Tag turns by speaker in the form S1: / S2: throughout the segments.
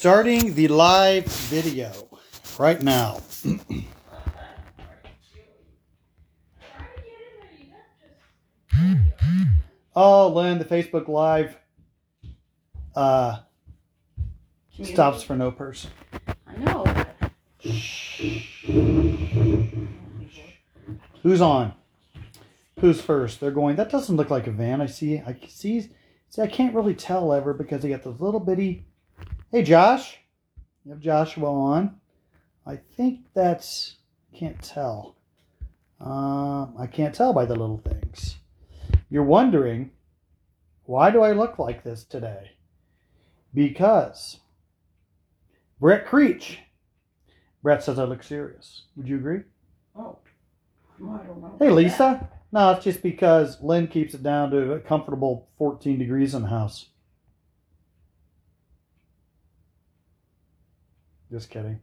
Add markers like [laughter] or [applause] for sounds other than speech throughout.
S1: Starting the live video right now. oh, Lynn, the Facebook Live uh, stops for no person.
S2: I know.
S1: Who's on? Who's first? They're going. That doesn't look like a van. I see. I see. See, I can't really tell ever because they got those little bitty. Hey, Josh. You have Joshua on. I think that's. Can't tell. Uh, I can't tell by the little things. You're wondering, why do I look like this today? Because Brett Creech. Brett says I look serious. Would you agree?
S2: Oh. I don't know.
S1: Hey, Lisa. No, it's just because Lynn keeps it down to a comfortable 14 degrees in the house. Just kidding.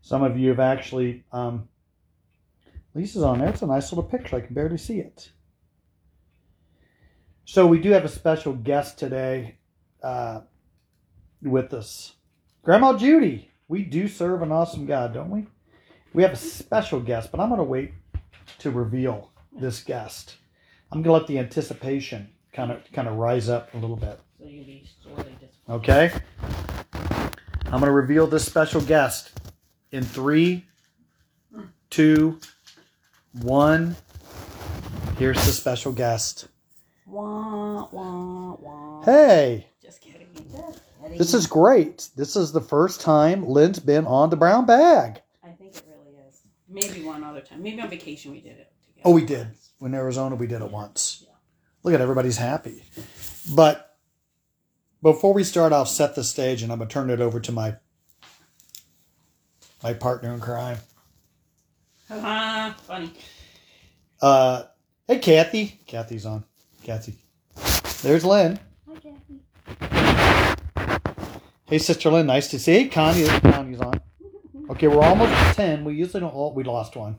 S1: Some of you have actually. Um, Lisa's on there. It's a nice little picture. I can barely see it. So we do have a special guest today uh, with us, Grandma Judy. We do serve an awesome God, don't we? We have a special guest, but I'm going to wait to reveal this guest. I'm going to let the anticipation kind of kind of rise up a little bit.
S2: So you'll be sorely disappointed.
S1: Okay. I'm going to reveal this special guest in three, two, one. Here's the special guest.
S2: Wah, wah, wah.
S1: Hey,
S2: Just kidding. Just kidding.
S1: this is great. This is the first time Lynn's been on the brown bag.
S2: I think it really is. Maybe one other time. Maybe on vacation we did it together.
S1: Oh, we did. In Arizona, we did it once. Yeah. Look at everybody's happy. But before we start, I'll set the stage and I'm going to turn it over to my my partner in crime.
S2: Haha, funny.
S1: Uh, hey, Kathy. Kathy's on. Kathy. There's Lynn.
S2: Hi, Kathy.
S1: Hey, Sister Lynn. Nice to see you. Hey, Connie. Connie's on. [laughs] Okay, we're almost at 10. We usually don't. Oh, we lost one.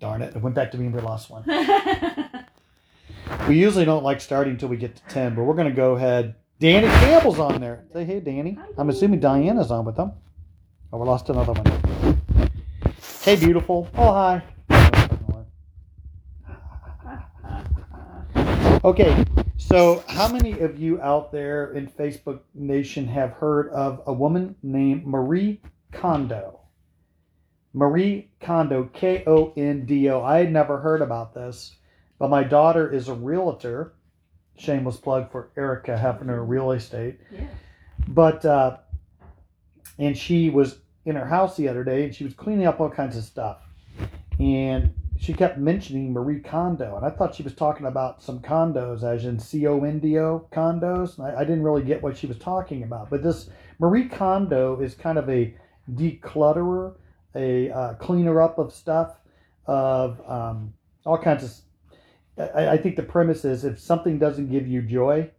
S1: Darn it. It went back to being we lost one. [laughs] We usually don't like starting until we get to 10, but we're going to go ahead. Danny Campbell's on there. Say hey, Danny. I'm assuming Diana's on with them. Oh, we lost another one. Hey, beautiful. Oh, hi. Okay, so how many of you out there in Facebook Nation have heard of a woman named Marie Kondo? Marie Kondo, K O N D O. I had never heard about this, but my daughter is a realtor. Shameless plug for Erica Hefner Real Estate.
S2: Yeah.
S1: But, uh, and she was in her house the other day and she was cleaning up all kinds of stuff. And she kept mentioning Marie Kondo. And I thought she was talking about some condos, as in C O N D O condos. I, I didn't really get what she was talking about. But this Marie Kondo is kind of a declutterer, a uh, cleaner up of stuff, of um, all kinds of. I, I think the premise is if something doesn't give you joy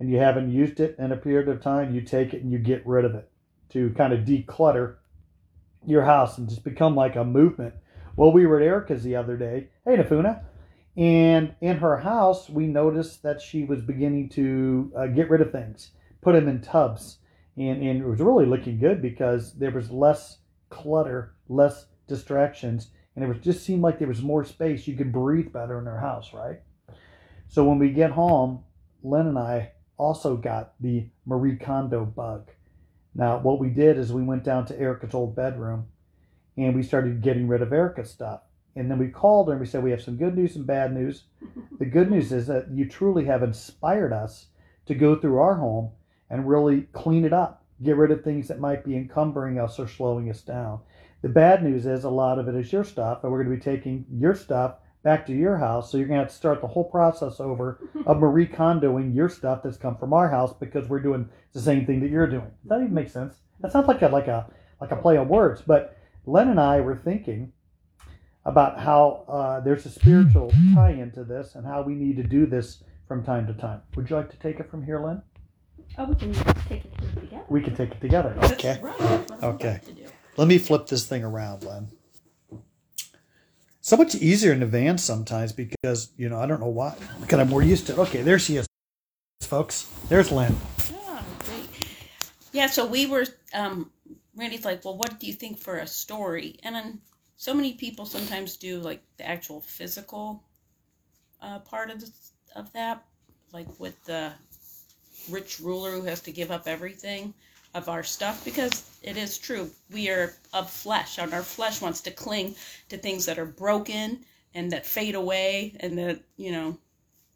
S1: and you haven't used it in a period of time, you take it and you get rid of it to kind of declutter your house and just become like a movement. Well, we were at Erica's the other day. Hey, Nafuna. And in her house, we noticed that she was beginning to uh, get rid of things, put them in tubs. And, and it was really looking good because there was less clutter, less distractions, and it was just seemed like there was more space. You could breathe better in her house, right? So when we get home, Lynn and I also got the Marie Kondo bug. Now, what we did is we went down to Erica's old bedroom and we started getting rid of Erica's stuff. And then we called her and we said, We have some good news and bad news. [laughs] The good news is that you truly have inspired us to go through our home and really clean it up, get rid of things that might be encumbering us or slowing us down. The bad news is a lot of it is your stuff, and we're going to be taking your stuff back to your house. So you're going to have to start the whole process over of [laughs] Marie Kondoing your stuff that's come from our house because we're doing the same thing that you're doing. Does that even make sense? That sounds like a like a like a play on words, but Len and I were thinking about how uh, there's a spiritual [laughs] tie into this and how we need to do this from time to time. Would you like to take it from here, Len?
S2: Oh, we can take it together.
S1: We can take it together. Okay.
S2: right. That's what we
S1: Okay.
S2: have to do.
S1: Let me flip this thing around, Len. So much easier in the van sometimes because, you know, I don't know why. Because I'm more used to it. Okay, there she is, folks. There's Len.
S2: Yeah, great. Yeah, so we were. Um, Randy's like, well, what do you think for a story? And then so many people sometimes do like the actual physical uh, part of the, of that, like with the rich ruler who has to give up everything of our stuff because it is true we are of flesh and our flesh wants to cling to things that are broken and that fade away and that you know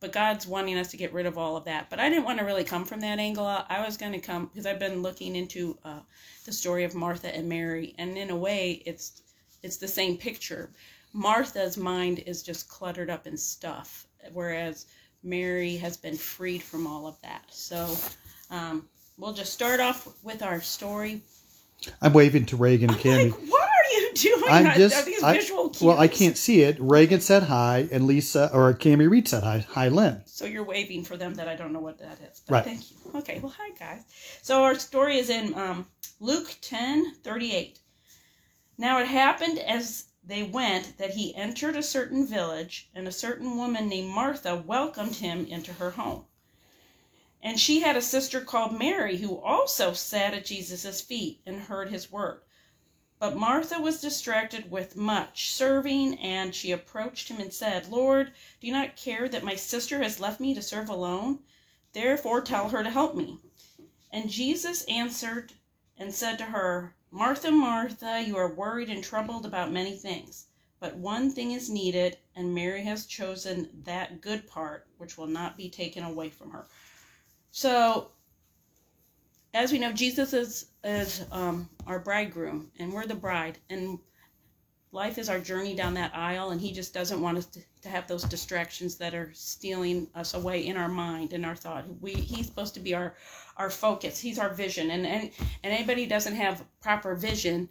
S2: but god's wanting us to get rid of all of that. But i didn't want to really come from that angle. I was going to come because i've been looking into uh, the story of martha and mary and in a way it's it's the same picture. Martha's mind is just cluttered up in stuff whereas mary has been freed from all of that so um, we'll just start off with our story.
S1: I'm waving to Reagan and Candy.
S2: Like, what are you [laughs] doing?
S1: I'm
S2: Are-
S1: just
S2: are these
S1: I-
S2: visual cues?
S1: well, I can't see it. Reagan said hi, and Lisa or Cammy Reed said hi. Hi, Lynn.
S2: So you're waving for them that I don't know what that is. But
S1: Right.
S2: Thank you. Okay. Well, hi guys. So our story is in um, Luke 10, 38. Now it happened as they went that he entered a certain village, and a certain woman named Martha welcomed him into her home. And she had a sister called Mary who also sat at Jesus' feet and heard his word. But Martha was distracted with much serving, and she approached him and said, Lord, do you not care that my sister has left me to serve alone? Therefore tell her to help me. And Jesus answered and said to her, Martha, Martha, you are worried and troubled about many things. But one thing is needed, and Mary has chosen that good part which will not be taken away from her. So, as we know, Jesus is is um, our bridegroom, and we're the bride, and life is our journey down that aisle, and He just doesn't want us to, to have those distractions that are stealing us away in our mind and our thought. We He's supposed to be our our focus. He's our vision, and and, and anybody doesn't have proper vision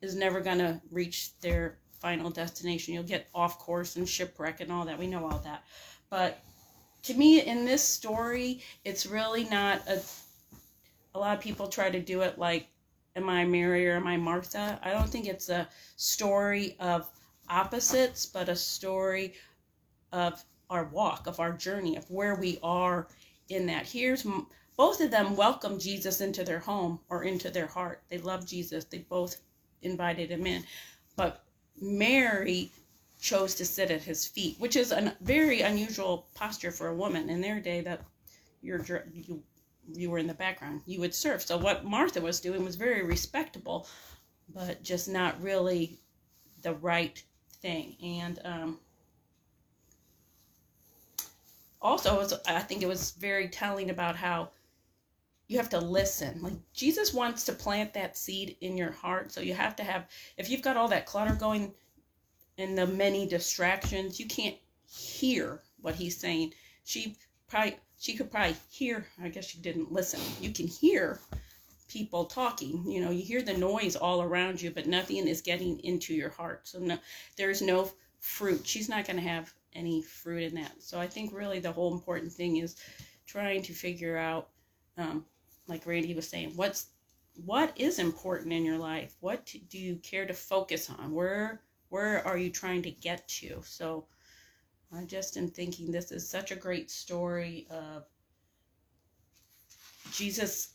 S2: is never gonna reach their final destination. You'll get off course and shipwreck and all that. We know all that, but to me in this story it's really not a a lot of people try to do it like am i mary or am i martha? I don't think it's a story of opposites but a story of our walk of our journey of where we are in that. Here's both of them welcome jesus into their home or into their heart. They love jesus. They both invited him in. But mary chose to sit at his feet, which is a very unusual posture for a woman in their day. That you're you you were in the background, you would serve. So what Martha was doing was very respectable, but just not really the right thing. And um, also, was, I think it was very telling about how you have to listen. Like Jesus wants to plant that seed in your heart, so you have to have. If you've got all that clutter going and the many distractions, you can't hear what he's saying. She probably she could probably hear. I guess she didn't listen. You can hear people talking. You know, you hear the noise all around you, but nothing is getting into your heart. So no, there's no fruit. She's not going to have any fruit in that. So I think really the whole important thing is trying to figure out, um, like Randy was saying, what's what is important in your life. What do you care to focus on? Where where are you trying to get to so i just am thinking this is such a great story of jesus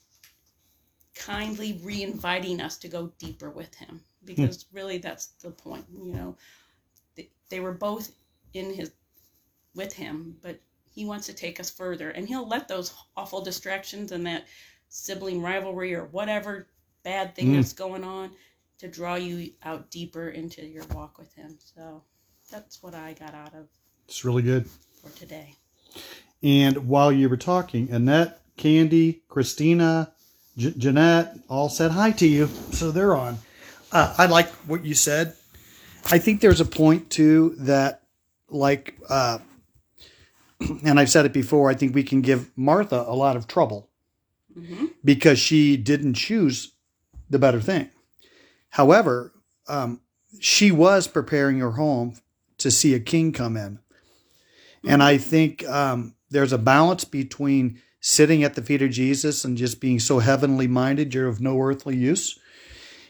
S2: kindly re-inviting us to go deeper with him because really that's the point you know they, they were both in his with him but he wants to take us further and he'll let those awful distractions and that sibling rivalry or whatever bad thing
S1: Mm.
S2: that's going on to draw you out deeper into your walk with him. So that's what I got out of
S1: It's really good.
S2: for today.
S1: And while you were talking, Annette, Candy, Christina, J- Jeanette all said hi to you. So they're on. Uh, I like what you said. I think there's a point too that, like, uh, [clears throat] and I've said it before, I think we can give Martha a lot of trouble
S2: hmm
S1: because she didn't choose the better thing. However, um, she was preparing her home to see a king come in. And I think um, there's a balance between sitting at the feet of Jesus and just being so heavenly minded, you're of no earthly use.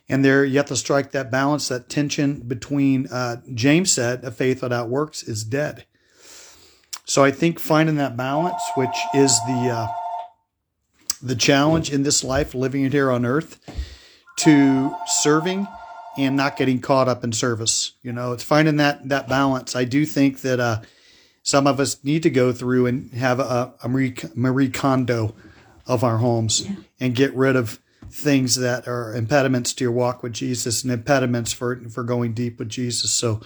S1: And there, you have to strike that balance, that tension between, uh, James said, a faith without works is dead. So I think finding that balance, which is the, uh, the challenge in this life, living here on earth, to serving and not getting caught up in service. You know, it's finding that that balance. I do think that uh, some of us need to go through and have a, a Marie, Marie Kondo of our homes
S2: Yeah.
S1: and get rid of things that are impediments to your walk with Jesus and impediments for for going deep with Jesus. So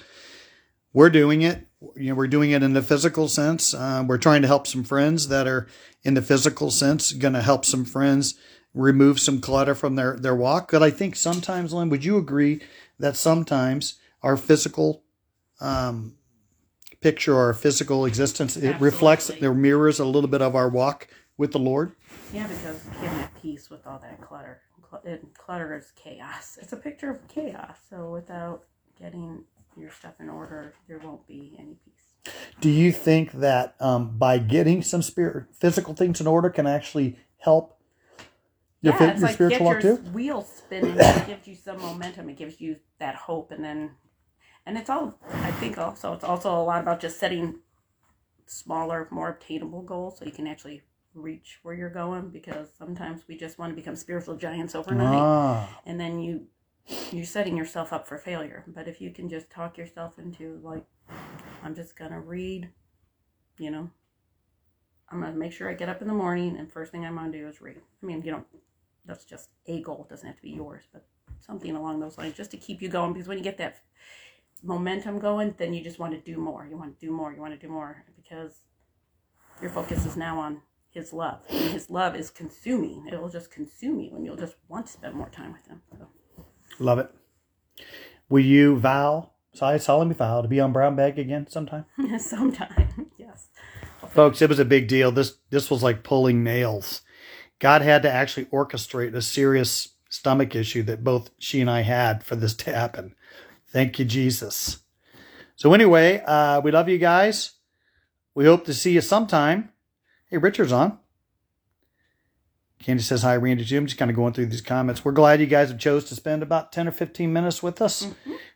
S1: we're doing it. You know, we're doing it in the physical sense. Uh, we're trying to help some friends that are in the physical sense, going to help some friends remove some clutter from their their walk. But I think sometimes, Lynn, would you agree that sometimes our physical um, picture, our physical existence, it reflects,
S2: Absolutely.
S1: it mirrors a little bit of our walk with the Lord?
S2: Yeah, because you can't have peace with all that clutter. Cl- it- Clutter is chaos. It's a picture of chaos. So without getting your stuff in order, there won't be any peace.
S1: Do you think that um, by getting some spirit, physical things in order can actually help your, fi- your
S2: like
S1: spiritual
S2: get
S1: walk
S2: your
S1: too?
S2: wheels spinning. it gives you some momentum. It gives you that hope, and then, and it's all. I think also it's also a lot about just setting smaller, more obtainable goals, so you can actually reach where you're going. Because sometimes we just want to become spiritual giants overnight.
S1: Ah,
S2: and then you you're setting yourself up for failure but if you can just talk yourself into like i'm just gonna read you know i'm gonna make sure i get up in the morning and first thing i'm gonna do is read i mean you know that's just a goal it doesn't have to be yours but something along those lines just to keep you going because when you get that momentum going then you just want to do more you want to do more you want to do more because your focus is now on his love and his love is consuming it will just consume you and you'll just want to spend more time with him so
S1: love it. Will you vow, so I solemnly vow to be on brown bag again sometime? [laughs]
S2: Sometime, [laughs] yes.
S1: Folks, it was a big deal. This this was like pulling nails. God had to actually orchestrate a serious stomach issue that both she and I had for this to happen. Thank you, Jesus. So anyway, uh, we love you guys. We hope to see you sometime. Hey, Richard's on. Candy says hi, Randy too. I'm just kind of going through these comments. We're glad you guys have chose to spend about 10 or 15 minutes with us.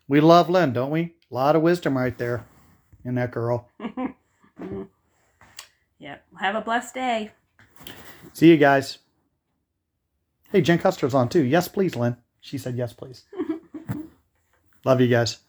S1: We love Lynn, don't we? A lot of wisdom right there in that girl. [laughs]
S2: Yeah. Have a blessed day.
S1: See you guys. Hey, Jen Custer's on too. Yes, please, Lynn. She said yes, please. Love you guys.